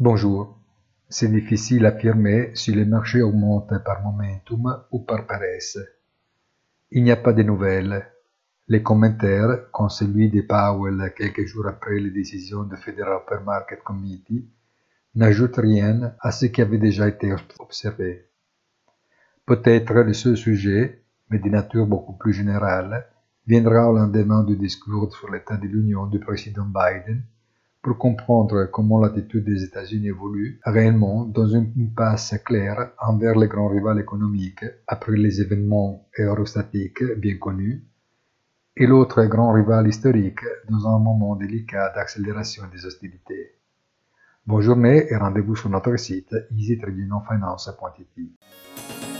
Bonjour. C'est difficile à affirmer si les marchés augmentent par momentum ou par paresse. Il n'y a pas de nouvelles. Les commentaires, comme celui de Powell quelques jours après les décisions du Federal Open Market Committee, n'ajoutent rien à ce qui avait déjà été observé. Peut-être le seul sujet, mais de nature beaucoup plus générale, viendra au lendemain du discours sur l'état de l'Union du président Biden pour comprendre comment l'attitude des États-Unis évolue réellement dans une passe claire envers les grands rivaux économiques après les événements eurostatiques bien connus et l'autre grand rival historique dans un moment délicat d'accélération des hostilités. Bonne journée et rendez-vous sur notre site easytradingfinance.it.